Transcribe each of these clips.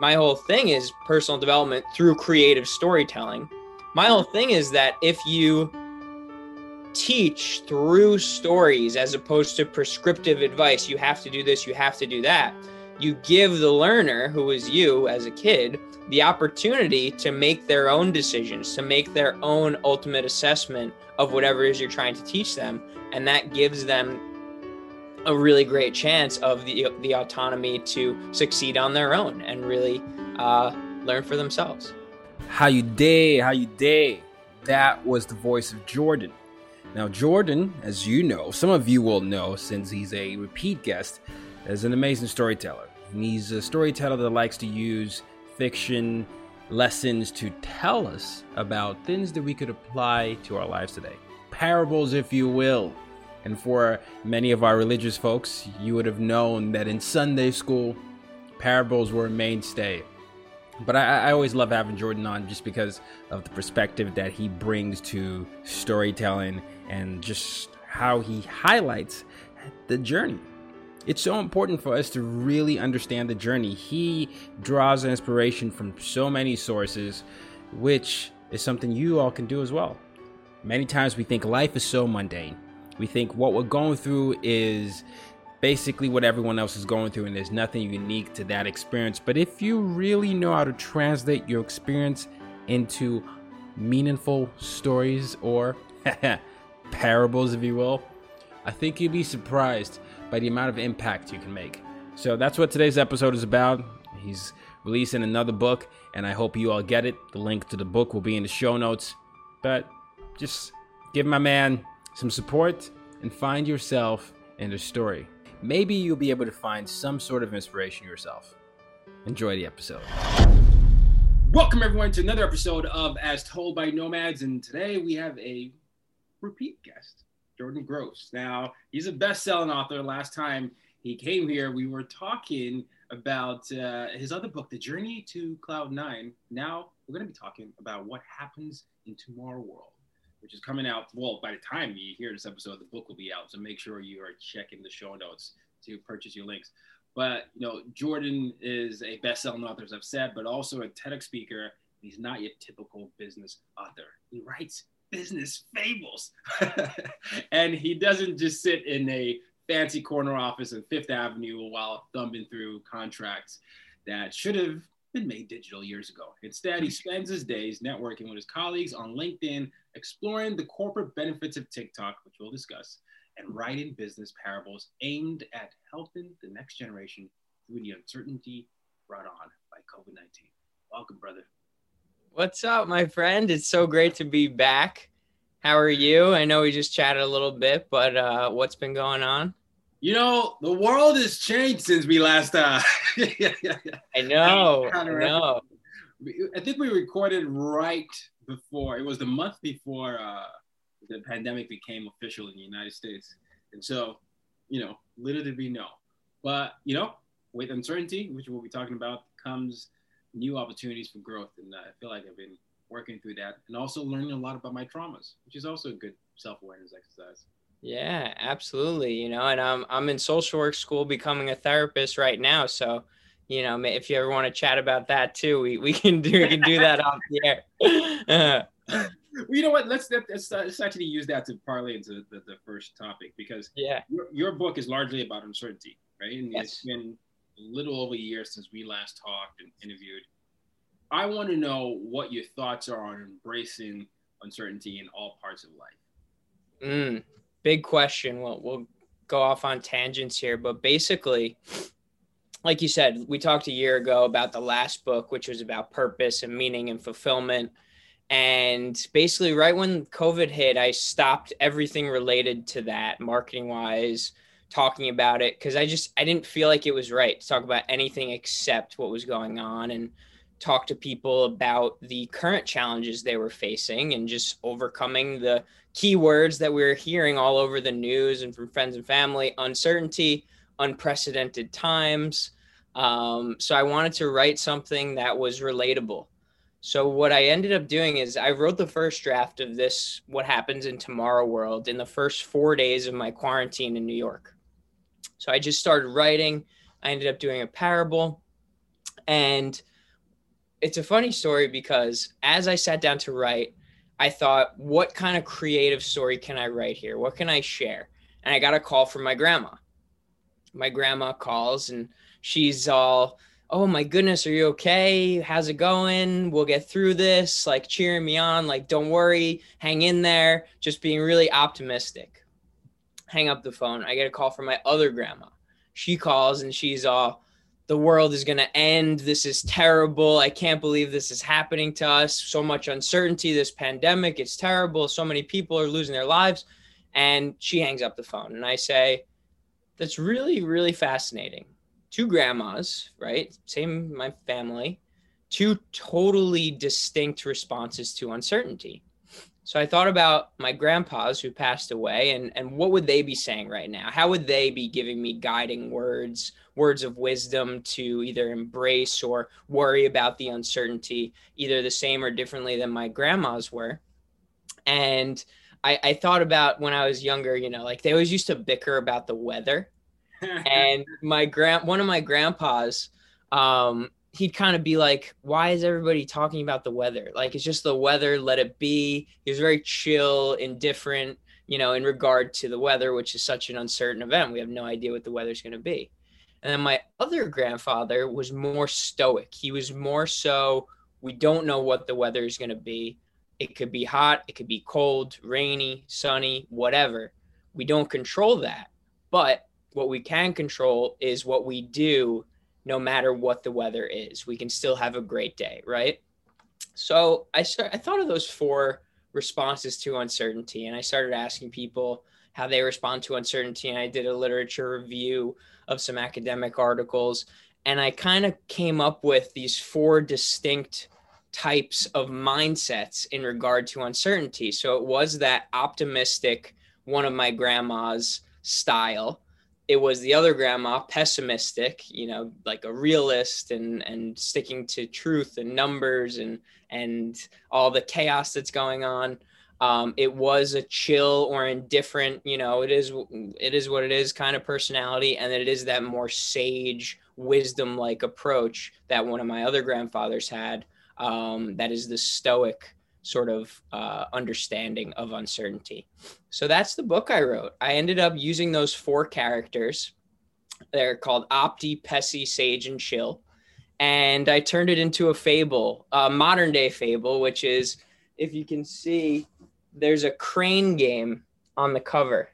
my whole thing is personal development through creative storytelling. My whole thing is that if you teach through stories as opposed to prescriptive advice, you have to do this, you have to do that. You give the learner, who is you as a kid, the opportunity to make their own decisions, to make their own ultimate assessment of whatever it is you're trying to teach them. And that gives them a really great chance of the the autonomy to succeed on their own and really uh, learn for themselves. How you day? How you day? That was the voice of Jordan. Now, Jordan, as you know, some of you will know since he's a repeat guest, is an amazing storyteller. And he's a storyteller that likes to use fiction lessons to tell us about things that we could apply to our lives today. Parables, if you will. And for many of our religious folks, you would have known that in Sunday school, parables were a mainstay. But I, I, always love having Jordan on just because of the perspective that he brings to storytelling and just how he highlights the journey. It's so important for us to really understand the journey. He draws inspiration from so many sources, which is something you all can do as well. Many times we think life is so mundane we think what we're going through is basically what everyone else is going through, and there's nothing unique to that experience. But if you really know how to translate your experience into meaningful stories or parables, if you will, I think you'd be surprised by the amount of impact you can make. So that's what today's episode is about. He's releasing another book, and I hope you all get it. The link to the book will be in the show notes. But just give my man some support, and find yourself and the story. Maybe you'll be able to find some sort of inspiration yourself. Enjoy the episode. Welcome, everyone, to another episode of As Told by Nomads. And today we have a repeat guest, Jordan Gross. Now, he's a best selling author. Last time he came here, we were talking about uh, his other book, The Journey to Cloud Nine. Now, we're going to be talking about what happens in Tomorrow World which is coming out. Well, by the time you hear this episode, the book will be out. So make sure you are checking the show notes to purchase your links. But you know, Jordan is a best-selling author, as I've said, but also a TEDx speaker. He's not your typical business author. He writes business fables, and he doesn't just sit in a fancy corner office in Fifth Avenue while thumbing through contracts that should have been made digital years ago. Instead, he spends his days networking with his colleagues on LinkedIn, exploring the corporate benefits of TikTok, which we'll discuss, and writing business parables aimed at helping the next generation through the uncertainty brought on by COVID 19. Welcome, brother. What's up, my friend? It's so great to be back. How are you? I know we just chatted a little bit, but uh, what's been going on? You know, the world has changed since we last. Uh, I know. I know. I think we recorded right before. It was the month before uh, the pandemic became official in the United States, and so, you know, little did we know. But you know, with uncertainty, which we'll be talking about, comes new opportunities for growth, and I feel like I've been working through that, and also learning a lot about my traumas, which is also a good self-awareness exercise. Yeah, absolutely. You know, and I'm I'm in social work school becoming a therapist right now. So, you know, if you ever want to chat about that too, we, we can do we can do that off the air. well, you know what? Let's, let's, let's actually use that to parlay into the, the first topic because yeah, your, your book is largely about uncertainty, right? And Yes. it's been a little over a year since we last talked and interviewed. I want to know what your thoughts are on embracing uncertainty in all parts of life. Mm, big question. We'll, we'll go off on tangents here, but basically, like you said, we talked a year ago about the last book, which was about purpose and meaning and fulfillment. And basically, right when COVID hit, I stopped everything related to that, marketing wise, talking about it, because I just I didn't feel like it was right to talk about anything except what was going on and talk to people about the current challenges they were facing and just overcoming the keywords that we're hearing all over the news and from friends and family uncertainty, unprecedented times. Um, so I wanted to write something that was relatable. So what I ended up doing is I wrote the first draft of this what happens in tomorrow world in the first 4 days of my quarantine in New York. So I just started writing. I ended up doing a parable and it's a funny story because as I sat down to write, I thought, what kind of creative story can I write here? What can I share? And I got a call from my grandma. My grandma calls and she's all, Oh my goodness, are you okay? How's it going? We'll get through this, like cheering me on, like, don't worry, hang in there, just being really optimistic. Hang up the phone. I get a call from my other grandma. She calls and she's all, the world is going to end. This is terrible. I can't believe this is happening to us. So much uncertainty. This pandemic, it's terrible. So many people are losing their lives. And she hangs up the phone. And I say, That's really, really fascinating. Two grandmas, right? Same, my family, two totally distinct responses to uncertainty. So I thought about my grandpas who passed away and, and what would they be saying right now? How would they be giving me guiding words, words of wisdom to either embrace or worry about the uncertainty, either the same or differently than my grandmas were? And I, I thought about when I was younger, you know, like they always used to bicker about the weather. And my grand one of my grandpas, um, he'd kind of be like, Why is everybody talking about the weather? Like it's just the weather, let it be. He was very chill, indifferent, you know, in regard to the weather, which is such an uncertain event. We have no idea what the weather's gonna be. And then my other grandfather was more stoic. He was more so, we don't know what the weather is going to be. It could be hot, it could be cold, rainy, sunny, whatever. We don't control that. But what we can control is what we do no matter what the weather is. We can still have a great day, right? So I start, I thought of those four responses to uncertainty and I started asking people how they respond to uncertainty and I did a literature review of some academic articles and I kind of came up with these four distinct types of mindsets in regard to uncertainty. So it was that optimistic one of my grandma's style. It was the other grandma pessimistic, you know, like a realist and and sticking to truth and numbers and and all the chaos that's going on. Um, it was a chill or indifferent, you know, it is it is what it is kind of personality, and it is that more sage, wisdom like approach that one of my other grandfathers had. Um, that is the stoic sort of uh, understanding of uncertainty. So that's the book I wrote. I ended up using those four characters. They're called Opti, Pessy, Sage, and Chill. And I turned it into a fable, a modern day fable, which is if you can see, there's a crane game on the cover.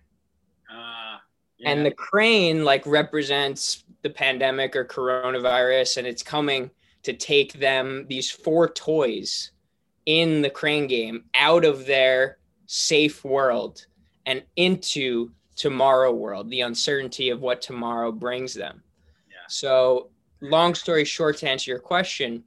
Uh, And the crane like represents the pandemic or coronavirus, and it's coming to take them, these four toys in the crane game, out of their safe world and into tomorrow world, the uncertainty of what tomorrow brings them. Yeah. So, long story short, to answer your question,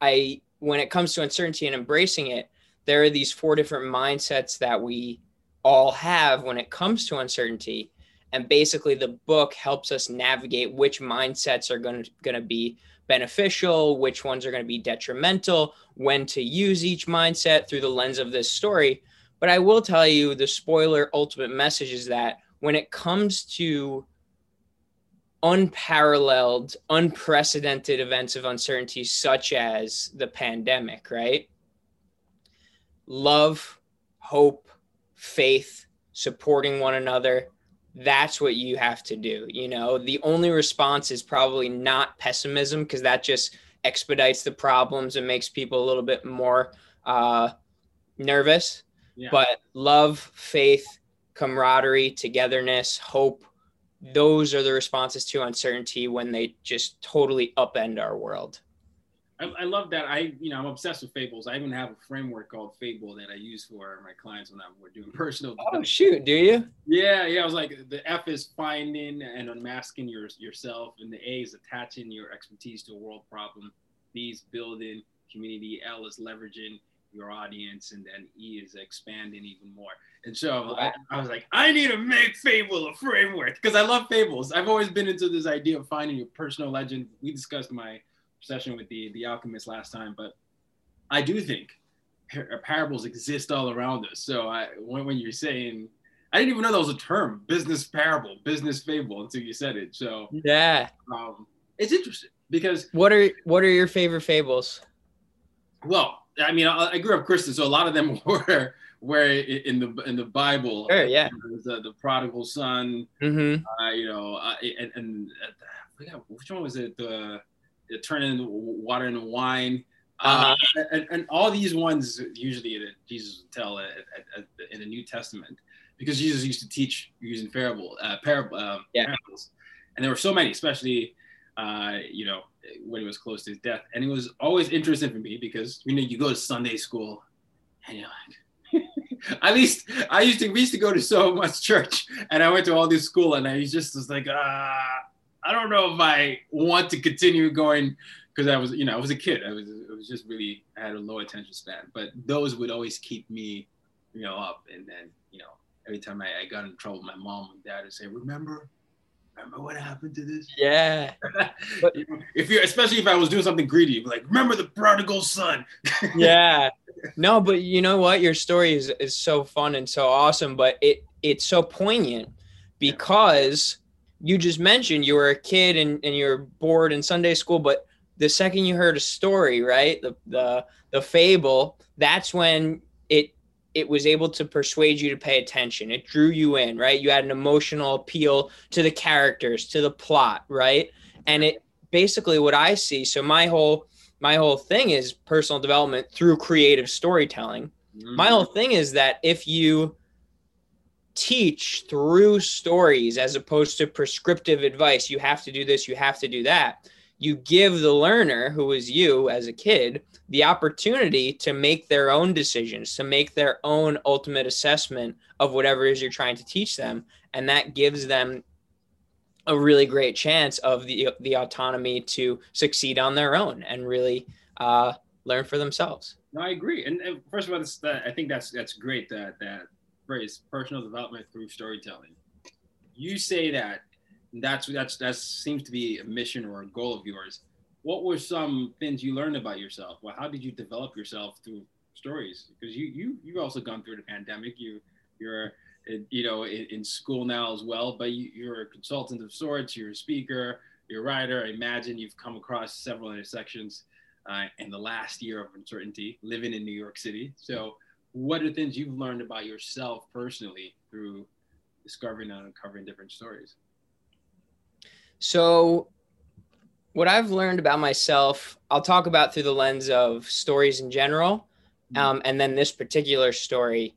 I when it comes to uncertainty and embracing it, there are these four different mindsets that we all have when it comes to uncertainty. And basically, the book helps us navigate which mindsets are going to, be beneficial, which ones are going to be detrimental, when to use each mindset through the lens of this story. But I will tell you the spoiler ultimate message is that when it comes to unparalleled, unprecedented events of uncertainty, such as the pandemic, right? love, hope, faith, supporting one another. That's what you have to do. You know, the only response is probably not pessimism because that just expedites the problems and makes people a little bit more uh, nervous. Yeah. But love, faith, camaraderie, togetherness, hope, those are the responses to uncertainty when they just totally upend our world. I, I, love that. I, you know, I'm obsessed with fables. I even have a framework called Fable that I use for my clients when I'm we're doing personal. Oh shoot, do you? Yeah, yeah. I was like, the F is finding and unmasking your yourself, and the A is attaching your expertise to a world problem. B is building community. L is leveraging your audience, and then E is expanding even more. And so I, I, was like, I need to make Fable a framework because I love fables. I've always been into this idea of finding your personal legend. We discussed my session with the the alchemist last time, but I do think par- uh, parables exist all around us. So I when, when you're saying I didn't even know that was a term, business parable, business fable, until you said it. So yeah, um, it's interesting because what are what are your favorite fables? Well, I mean, I, I grew up Christian, so a lot of them were where in the in the Bible. Sure, yeah. The, the prodigal son, mm-hmm. uh, you know, uh, and, and uh, which one was it? The turning water into wine. Uh, uh-huh. Uh, and, and, all these ones usually that Jesus would tell at, at, at, in the New Testament, because Jesus used to teach using parable, uh, parable, um, yeah. parables, and there were so many, especially uh, you know when he was close to his death, and it was always interesting for me because you know you go to Sunday school, and you're like. At least I used to we used to go to so much church and I went to all this school and I just was like ah I don't know if I want to continue going because I was, you know, I was a kid. I was, it was just really, I had a low attention span. But those would always keep me, you know, up. And then, you know, every time I, I got in trouble, my mom and dad would say, "Remember, remember what happened to this?" Yeah. but if you're, especially if I was doing something greedy, like, "Remember the prodigal son." yeah. No, but you know what? Your story is is so fun and so awesome, but it it's so poignant because you just mentioned you were a kid and, and you were bored in Sunday school, but the second you heard a story, right, the the the fable, that's when it it was able to persuade you to pay attention. It drew you in, right? You had an emotional appeal to the characters, to the plot, right? And it basically what I see. So my whole my whole thing is personal development through creative storytelling. Mm-hmm. My whole thing is that if you teach through stories as opposed to prescriptive advice. You have to do this, you have to do that. You give the learner, who is you as a kid, the opportunity to make their own decisions, to make their own ultimate assessment of whatever it is you're trying to teach them. And that gives them a really great chance of the, the autonomy to succeed on their own and really uh, learn for themselves. No, I agree. And, and first of all, this, I think that's that's great that that phrase personal development through storytelling. You say that that's that's that seems to be a mission or a goal of yours. What were some things you learned about yourself? Well how did you develop yourself through stories? Because you you you've also gone through the pandemic. You you're you know in, in school now as well but you, you're a consultant of sorts. You're a speaker you're a writer. I imagine you've come across several intersections uh, in the last year of uncertainty living in new york city. So what are things you've learned about yourself personally through discovering and uncovering different stories? So, what I've learned about myself, I'll talk about through the lens of stories in general, mm-hmm. um, and then this particular story.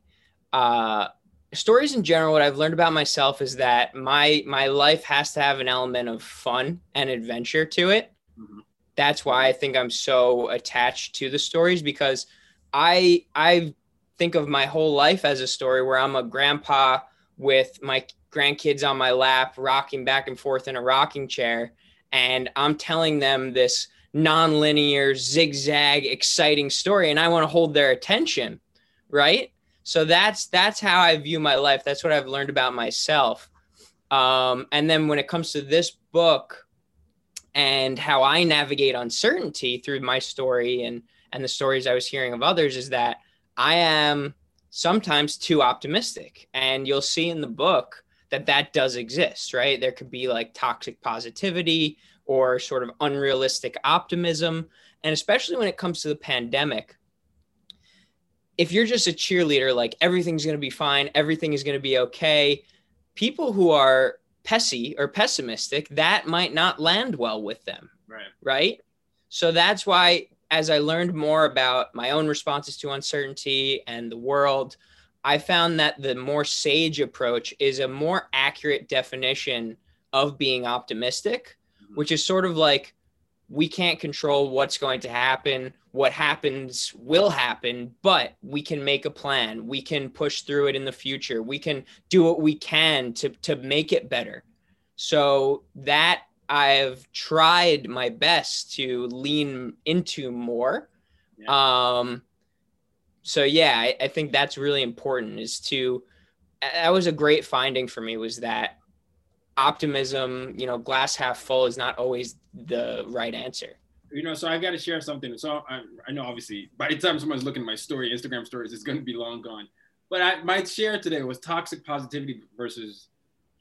Uh, stories in general, what I've learned about myself is that my my life has to have an element of fun and adventure to it. Mm-hmm. That's why I think I'm so attached to the stories because I I've think of my whole life as a story where I'm a grandpa with my grandkids on my lap, rocking back and forth in a rocking chair. And I'm telling them this nonlinear, zigzag, exciting story. And I want to hold their attention. Right. So that's that's how I view my life. That's what I've learned about myself. Um, and then when it comes to this book and how I navigate uncertainty through my story and and the stories I was hearing of others is that I am sometimes too optimistic. And you'll see in the book that that does exist, right? There could be like toxic positivity or sort of unrealistic optimism. And especially when it comes to the pandemic, if you're just a cheerleader, like everything's going to be fine, everything is going to be okay, people who are pessy or pessimistic, that might not land well with them. Right. Right. So that's why, as I learned more about my own responses to uncertainty and the world, I found that the more sage approach is a more accurate definition of being optimistic, mm-hmm. which is sort of like we can't control what's going to happen. What happens will happen, but we can make a plan. We can push through it in the future. We can do what we can to, to make it better. So that I've tried my best to lean into more. Yeah. Um, so yeah, I, I think that's really important is to, that was a great finding for me was that optimism, you know, glass half full is not always the right answer. You know, so I've got to share something. So I, I know obviously by the time someone's looking at my story, Instagram stories, it's going to be long gone. But I, my share today was toxic positivity versus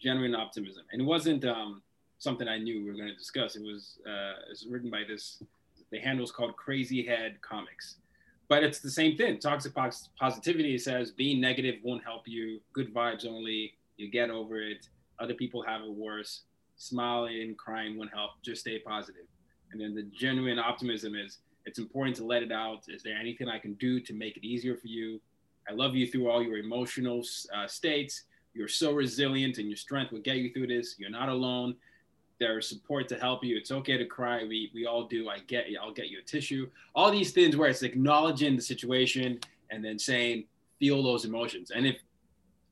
genuine optimism. And it wasn't um, something I knew we were going to discuss. It was, uh, it's written by this, the handle is called Crazy Head Comics but it's the same thing. Toxic positivity says being negative won't help you. Good vibes only. You get over it. Other people have it worse. Smiling, crying won't help. Just stay positive. And then the genuine optimism is it's important to let it out. Is there anything I can do to make it easier for you? I love you through all your emotional uh, states. You're so resilient, and your strength will get you through this. You're not alone there's support to help you. It's okay to cry. We we all do. I get you. I'll get you a tissue. All these things where it's acknowledging the situation and then saying feel those emotions. And if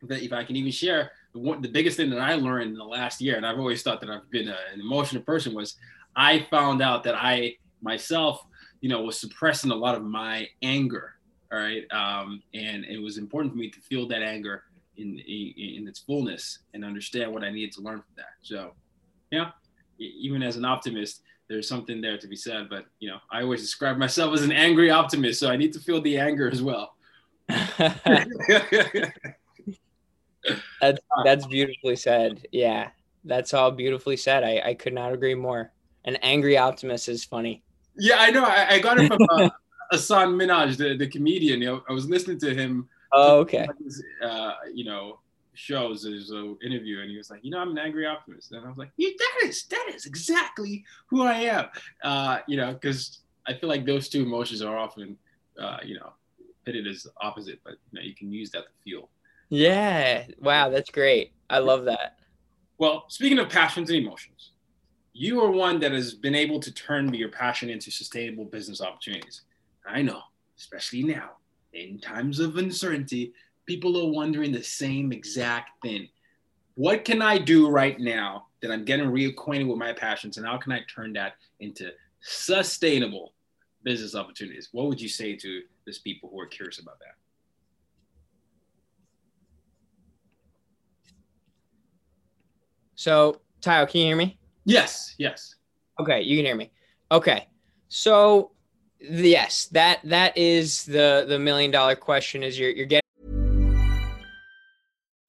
if I can even share the one, the biggest thing that I learned in the last year, and I've always thought that I've been a, an emotional person, was I found out that I myself, you know, was suppressing a lot of my anger. All right, um, and it was important for me to feel that anger in, in in its fullness and understand what I needed to learn from that. So yeah, even as an optimist, there's something there to be said. But you know, I always describe myself as an angry optimist, so I need to feel the anger as well. that's that's beautifully said. Yeah, that's all beautifully said. I, I could not agree more. An angry optimist is funny. Yeah, I know. I, I got it from uh, Hasan Minhaj, the, the comedian. You know, I was listening to him. Oh, okay. Uh, you know, shows there's an interview and he was like you know i'm an angry optimist. And i was like yeah, that is that is exactly who i am. Uh, you know because i feel like those two emotions are often uh, you know pitted as opposite but you know you can use that to fuel. Yeah. Wow that's great. I love that. Well speaking of passions and emotions you are one that has been able to turn your passion into sustainable business opportunities. I know especially now in times of uncertainty people are wondering the same exact thing. What can I do right now that I'm getting reacquainted with my passions, and how can I turn that into sustainable business opportunities? What would you say to these people who are curious about that? So, Tayo, can you hear me? Yes, yes. Okay, you can hear me. Okay. So, yes, that that is the the million dollar question is you're you're getting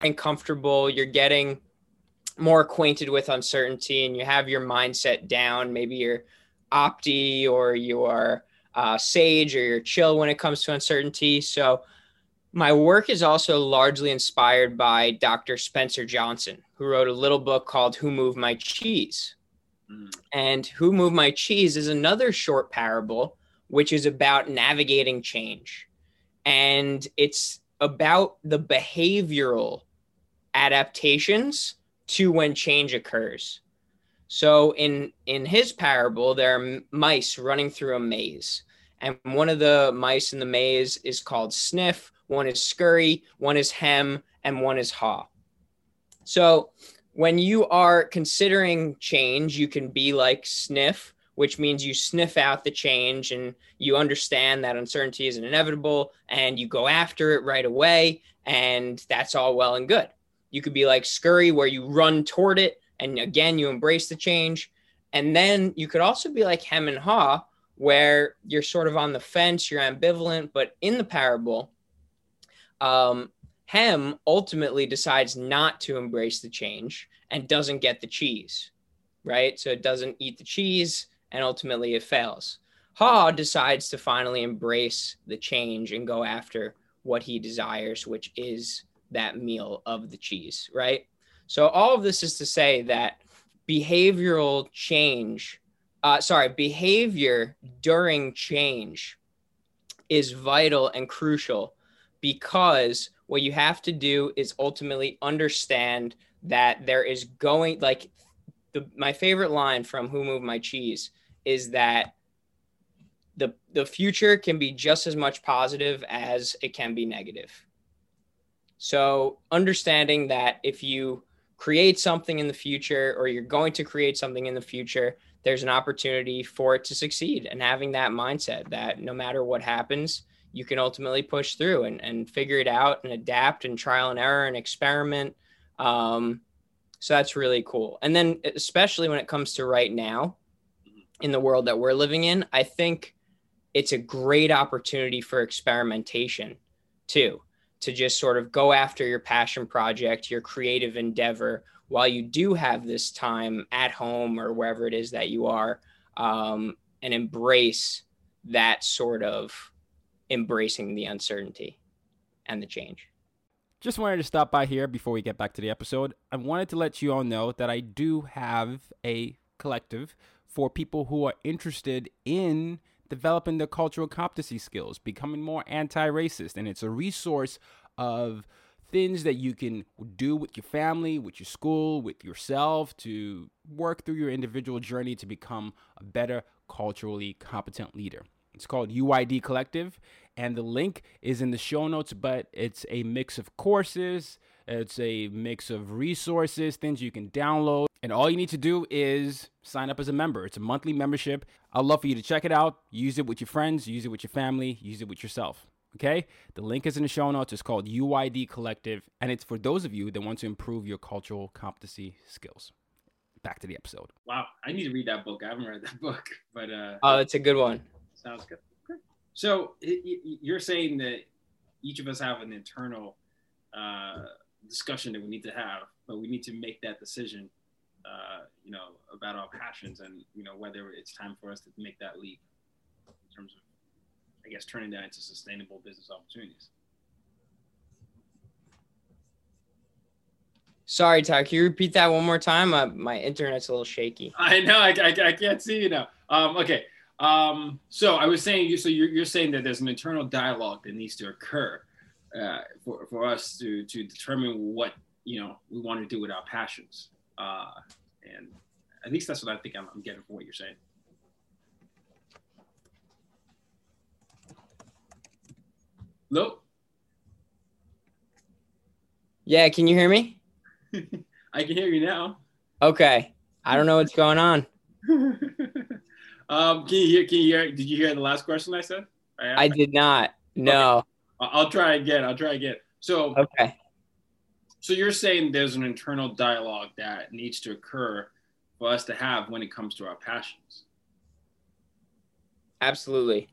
and comfortable, you're getting more acquainted with uncertainty and you have your mindset down. Maybe you're opti or you are uh, sage or you're chill when it comes to uncertainty. So my work is also largely inspired by Dr. Spencer Johnson, who wrote a little book called Who Moved My Cheese. Mm. And Who Moved My Cheese is another short parable, which is about navigating change. And it's about the behavioral adaptations to when change occurs. So in in his parable, there are mice running through a maze, and one of the mice in the maze is called Sniff. One is Scurry, one is Hem, and one is Haw. So when you are considering change, you can be like Sniff, which means you sniff out the change and you understand that uncertainty is inevitable and you go after it right away, and that's all well and good. You could be like Scurry, where you run toward it and again you embrace the change. And then you could also be like hem and haw where you're sort of on the fence you're ambivalent but in the parable um, hem ultimately decides not to embrace the change and doesn't get the cheese right? So it doesn't eat the cheese and ultimately it fails. Haw decides to finally embrace the change and go after what he desires which is that meal of the cheese right so all of this is to say that behavioral change, uh, sorry, behavior during change is vital and crucial because what you have to do is ultimately understand that there is going like the, my favorite line from Who Moved My Cheese is that the the future can be just as much positive as it can be negative. So understanding that if you create something in the future or you're going to create something in the future, there's an opportunity for it to succeed. And having that mindset that no matter what happens, you can ultimately push through and, and figure it out and adapt and trial and error and experiment. Um, so that's really cool. And then, especially when it comes to right now in the world that we're living in, I think it's a great opportunity for experimentation too to just sort of go after your passion project, your creative endeavor, while you do have this time at home or wherever it is that you are, um, and embrace that sort of embracing the uncertainty and the change. Just wanted to stop by here before we get back to the episode. I wanted to let you all know that I do have a collective for people who are interested in developing their cultural competency skills, becoming more anti racist. And it's a resource of things that you can do with your family, with your school, with yourself to work through your individual journey to become a better culturally competent leader. It's called UYD Collective, and the link is in the show notes, but it's a mix of courses, it's a mix of resources, things you can download. And all you need to do is sign up as a member. It's a monthly membership. I'd love for you to check it out, use it with your friends, use it with your family, use it with yourself. Okay? The link is in the show notes. It's called UYD Collective, and it's for those of you that want to improve your cultural competency skills. Back to the episode. Wow, I need to read that book. I haven't read that book, but uh, oh, it's a good one. Sounds good. Okay. So you're saying that each of us have an internal uh, discussion that we need to have, but we need to make that decision, uh, you know, about our passions and you know whether it's time for us to make that leap in terms of I guess, turning that into sustainable business opportunities. Sorry, Ty. Can you repeat that one more time? Uh, my internet's a little shaky. I know. I, I, I can't see you now. Um, okay. Um, so I was saying, you. so you're, you're saying that there's an internal dialogue that needs to occur uh, for, for us to to determine what you know we want to do with our passions, uh, and at least that's what I think I'm, I'm getting from what you're saying. Nope. Yeah, can you hear me? I can hear you now. Okay. I don't know what's going on. um, can you hear? Can you hear? Did you hear the last question I said? I, I did not. No. Okay. I'll try again. I'll try again. So okay. So you're saying there's an internal dialogue that needs to occur for us to have when it comes to our passions. Absolutely.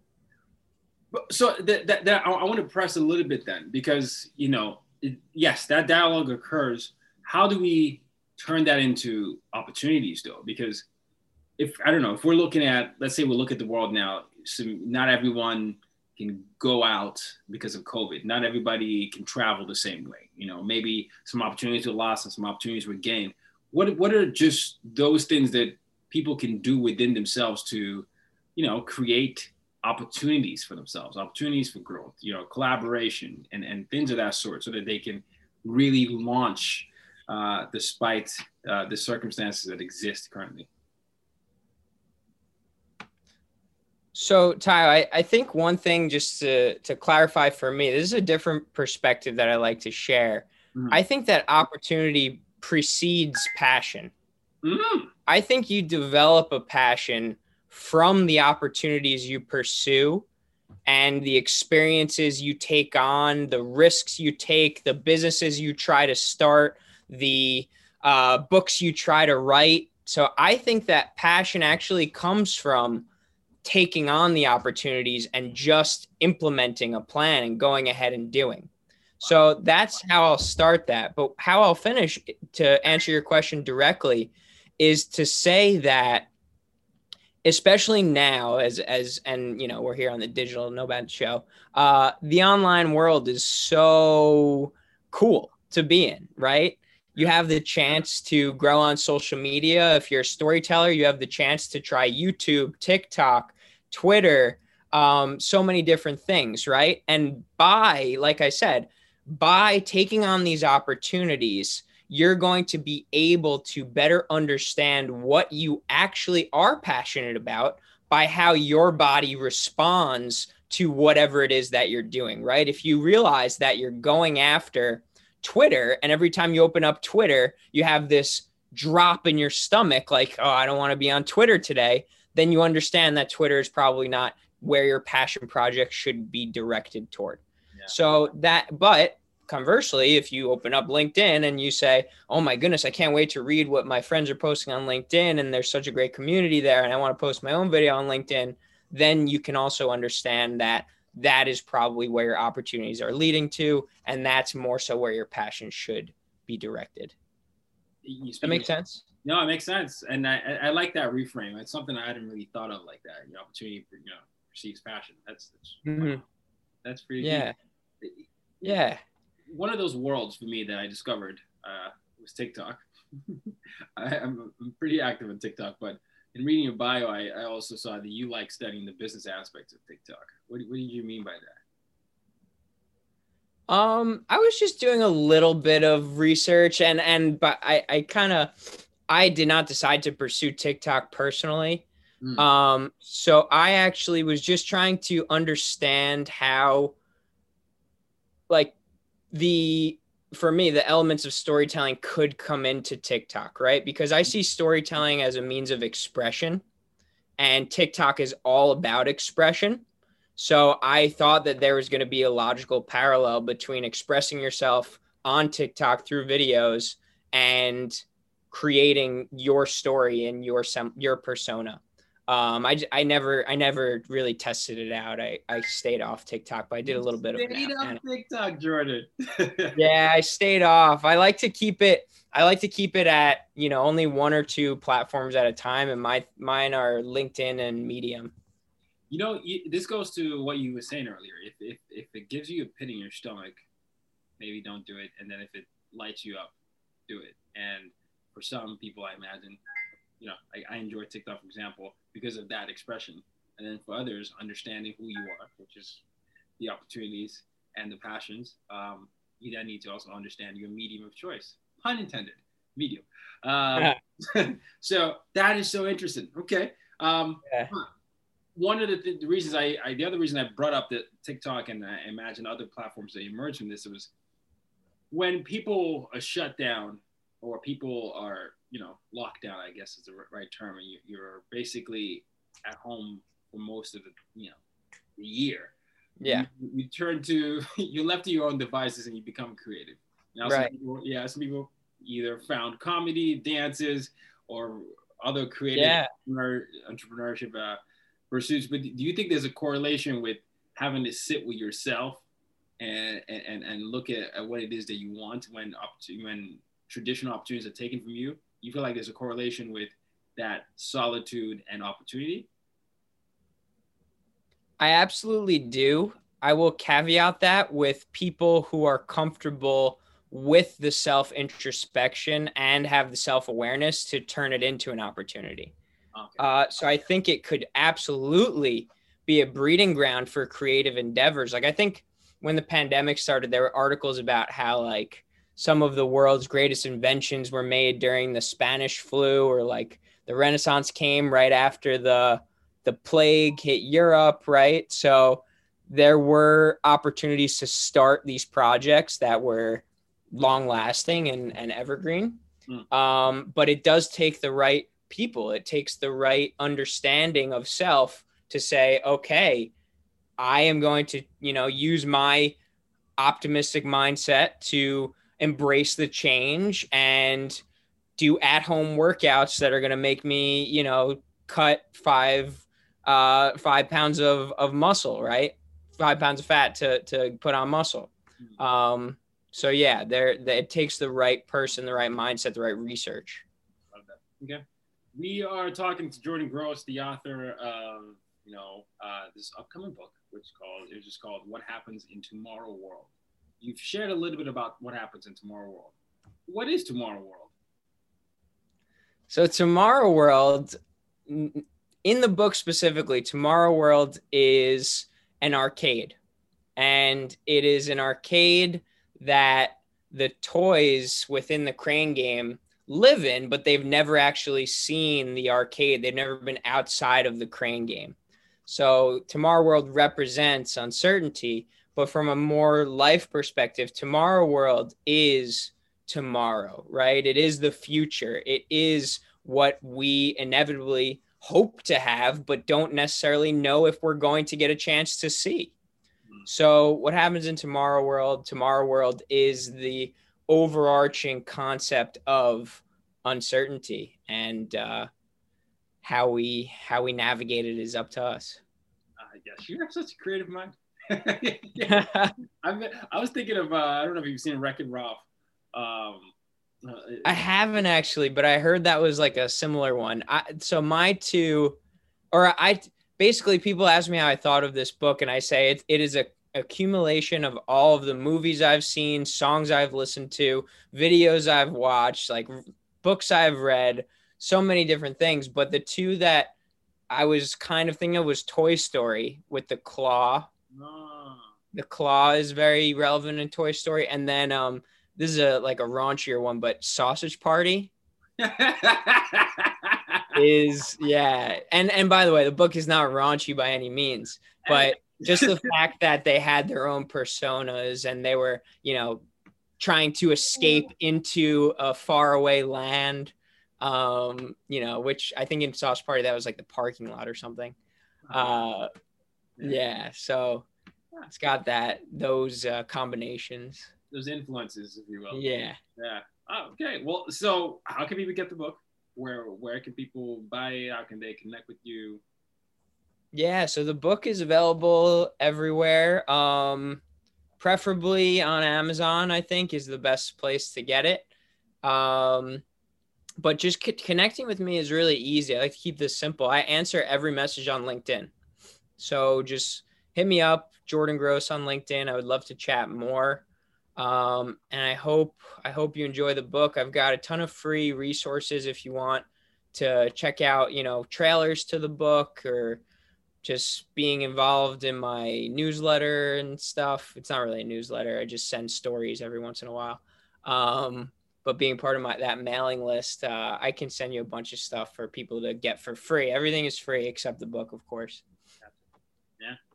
So that, that, that I, I want to press a little bit then because you know it, yes that dialogue occurs. How do we turn that into opportunities though? Because if i don't know if we're looking at let's say we look at the world now some, not everyone can go out because of covid. Not everybody can travel the same way you know maybe some opportunities were lost and some opportunities were gained what, what are just those things that people can do within themselves to, you know, create opportunities for themselves, opportunities for growth, you know, collaboration and, and things of that sort so that they can really launch uh, despite uh, the circumstances that exist currently. So, Ty, I, I think one thing just to, to clarify for me, this is a different perspective that I like to share. Mm-hmm. I think that opportunity precedes passion. Mm-hmm. I think you develop a passion from the opportunities you pursue and the experiences you take on, the risks you take, the businesses you try to start, the uh, books you try to write. So I think that passion actually comes from taking on the opportunities and just implementing a plan and going ahead and doing. So that's how I'll start that. But how I'll finish to answer your question directly is to say that especially now as as and you know we're here on the digital nomad show uh the online world is so cool to be in right you have the chance to grow on social media if you're a storyteller you have the chance to try youtube tiktok Twitter, um, so many different things, right? And by, like I said, by taking on these opportunities, you're going to be able to better understand what you actually are passionate about by how your body responds to whatever it is that you're doing, right? If you realize that you're going after Twitter and every time you open up Twitter, you have this drop in your stomach, like, oh, I don't want to be on Twitter today then you understand that Twitter is probably not where your passion project should be directed toward. Yeah. So that, but conversely, if you open up LinkedIn and you say, "Oh my goodness, I can't wait to read what my friends are posting on LinkedIn and there's such a great community there and I want to post my own video on LinkedIn," then you can also understand that that is probably where your opportunities are leading to and that's more so where your passion should be directed. That makes sense? No, it makes sense, and I, I like that reframe. It's something I hadn't really thought of like that. The opportunity for you know perceives passion. That's that's, mm-hmm. that's pretty. Yeah, yeah. One of those worlds for me that I discovered uh, was TikTok. I, am I'm pretty active on TikTok, but in reading your bio, I, I also saw that you like studying the business aspects of TikTok. What, what did you mean by that? Um, I was just doing a little bit of research and and but I I kind of I did not decide to pursue TikTok personally. Mm. Um, so I actually was just trying to understand how, like, the for me the elements of storytelling could come into TikTok, right? Because I see storytelling as a means of expression, and TikTok is all about expression. So I thought that there was going to be a logical parallel between expressing yourself on TikTok through videos and creating your story and your some your persona. Um, I, I never I never really tested it out. I, I stayed off TikTok, but I did a little bit of stayed off TikTok, Jordan. yeah, I stayed off. I like to keep it. I like to keep it at you know only one or two platforms at a time, and my mine are LinkedIn and Medium. You know, this goes to what you were saying earlier. If if if it gives you a pit in your stomach, maybe don't do it, and then if it lights you up, do it. And for some people, I imagine, you know, I, I enjoy TikTok, for example, because of that expression. And then for others, understanding who you are, which is the opportunities and the passions, um, you then need to also understand your medium of choice. Pun intended, medium. Um, so that is so interesting. Okay. Um, yeah. One of the, th- the reasons I, I, the other reason I brought up the TikTok and I imagine other platforms that emerged from this was when people are shut down or people are you know locked down i guess is the right term and you, are basically at home for most of the you know the year yeah you, you turn to you're left to your own devices and you become creative now right. some people, yeah some people either found comedy dances or other creative yeah. entrepreneurship uh, pursuits but do you think there's a correlation with having to sit with yourself and and, and look at, at what it is that you want when up to when traditional opportunities are taken from you, you feel like there's a correlation with that solitude and opportunity? I absolutely do. I will caveat that with people who are comfortable with the self introspection and have the self awareness to turn it into an opportunity. Okay. Uh, so I think it could absolutely be a breeding ground for creative endeavors. Like I think when the pandemic started, there were articles about how like some of the world's greatest inventions were made during the Spanish flu, or like the Renaissance came right after the the plague hit Europe, right? So there were opportunities to start these projects that were long lasting and, and evergreen. Mm. Um, but it does take the right people, it takes the right understanding of self to say, okay, I am going to, you know, use my optimistic mindset to embrace the change and do at home workouts that are going to make me, you know, cut five, uh, five pounds of, of muscle, right? Five pounds of fat to, to put on muscle. Hmm. Um, so yeah, there, it takes the right person, the right mindset, the right research. Okay. We are talking to Jordan Gross, the author of, you know, uh, this upcoming book, which called, it's just called What Happens in Tomorrow World. You've shared a little bit about what happens in Tomorrow World. What is Tomorrow World? So Tomorrow World, in the book specifically, Tomorrow World is an arcade, and it is an arcade that the toys within the crane game live in, but they've never actually seen the arcade. They've never been outside of the crane game. So Tomorrow World represents uncertainty, but from a more life perspective, Tomorrow World is tomorrow, right? It is the future. It is what we inevitably hope to have, but don't necessarily know if we're going to get a chance to see. So, what happens in Tomorrow World? Tomorrow World is the overarching concept of uncertainty, and uh, how we how we navigate it is up to us. I guess you have such a creative mind. I, I was thinking of uh, I don't know if you've seen Wreck It Ralph. Um, uh, I haven't actually, but I heard that was like a similar one. I, so my two, or I basically people ask me how I thought of this book, and I say it, it is a accumulation of all of the movies I've seen, songs I've listened to, videos I've watched, like books I've read, so many different things. But the two that I was kind of thinking of was Toy Story with the claw. The claw is very relevant in Toy Story. And then um this is a like a raunchier one, but Sausage Party. is yeah and and by the way the book is not raunchy by any means but just the fact that they had their own personas and they were, you know, trying to escape into a faraway land. Um, you know, which I think in Sausage Party that was like the parking lot or something. Uh, yeah, so it's got that those uh, combinations, those influences, if you will. Yeah, yeah. Oh, okay. Well, so how can people get the book? Where where can people buy it? How can they connect with you? Yeah, so the book is available everywhere. Um, preferably on Amazon, I think, is the best place to get it. Um, but just c- connecting with me is really easy. I like to keep this simple. I answer every message on LinkedIn. So just hit me up, Jordan Gross on LinkedIn. I would love to chat more. Um, and I hope I hope you enjoy the book. I've got a ton of free resources if you want to check out, you know, trailers to the book or just being involved in my newsletter and stuff. It's not really a newsletter. I just send stories every once in a while. Um, but being part of my that mailing list, uh, I can send you a bunch of stuff for people to get for free. Everything is free except the book, of course.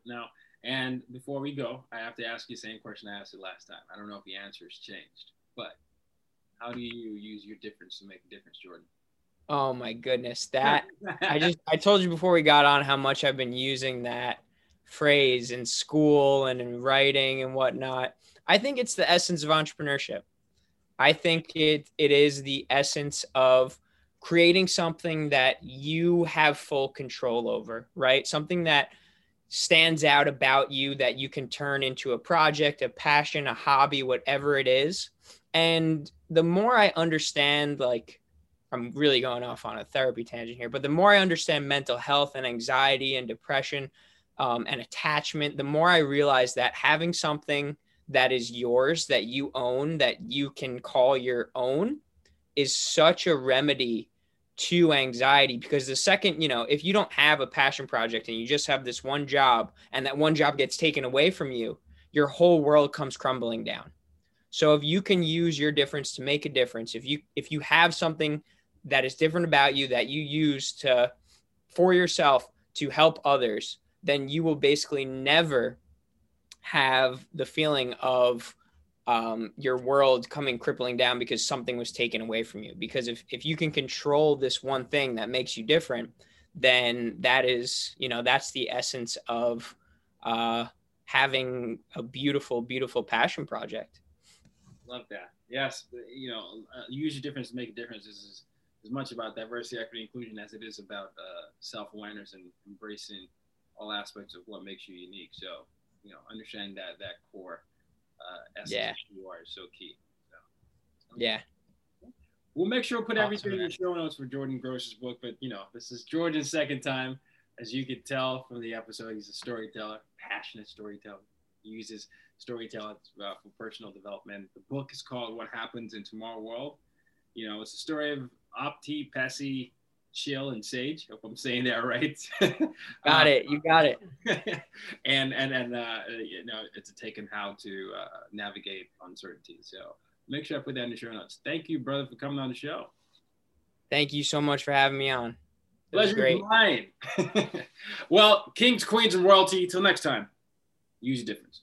Yeah. No. And before we go, I have to ask you the same question I asked you last time. I don't know if the answer has changed, but how do you use your difference to make a difference, Jordan? Oh my goodness. That I just I told you before we got on how much I've been using that phrase in school and in writing and whatnot. I think it's the essence of entrepreneurship. I think it it is the essence of creating something that you have full control over, right? Something that stands out about you that you can turn into a project, a passion, a hobby, whatever it is. And the more I understand like I'm really going off on a therapy tangent here, but the more I understand mental health and anxiety and depression um, and attachment, the more I realize that having something that is yours, that you own, that you can call your own, is such a remedy to anxiety because the second, you know, if you don't have a passion project and you just have this one job and that one job gets taken away from you, your whole world comes crumbling down. So if you can use your difference to make a difference, if you if you have something that is different about you that you use to for yourself to help others, then you will basically never have the feeling of um, your world coming crippling down because something was taken away from you. Because if, if you can control this one thing that makes you different, then that is, you know, that's the essence of uh, having a beautiful, beautiful passion project. Love that. Yes. You know, uh, use your difference to make a difference. This is as much about diversity, equity, inclusion as it is about uh, self awareness and embracing all aspects of what makes you unique. So, you know, understand that, that core uh, essence yeah. you are is so key. So, so, yeah. We'll make sure we'll put awesome, everything man. in the show notes for Jordan Gross's book. But you know, this is Jordan's second time, as you can tell from the episode. He's a storyteller, passionate storyteller. He uses storytelling uh, for personal development. The book is called "What Happens in Tomorrow World." You know, it's a story of Opti, Pessy, Chill, and Sage. Hope I'm saying that right. got it. You got it. and and and uh, you know, it's a take on how to uh, navigate uncertainty. So make sure I put that in the show notes. Thank you, brother, for coming on the show. Thank you so much for having me on. It Pleasure great. mine. well, kings, queens, and royalty. Till next time, use a difference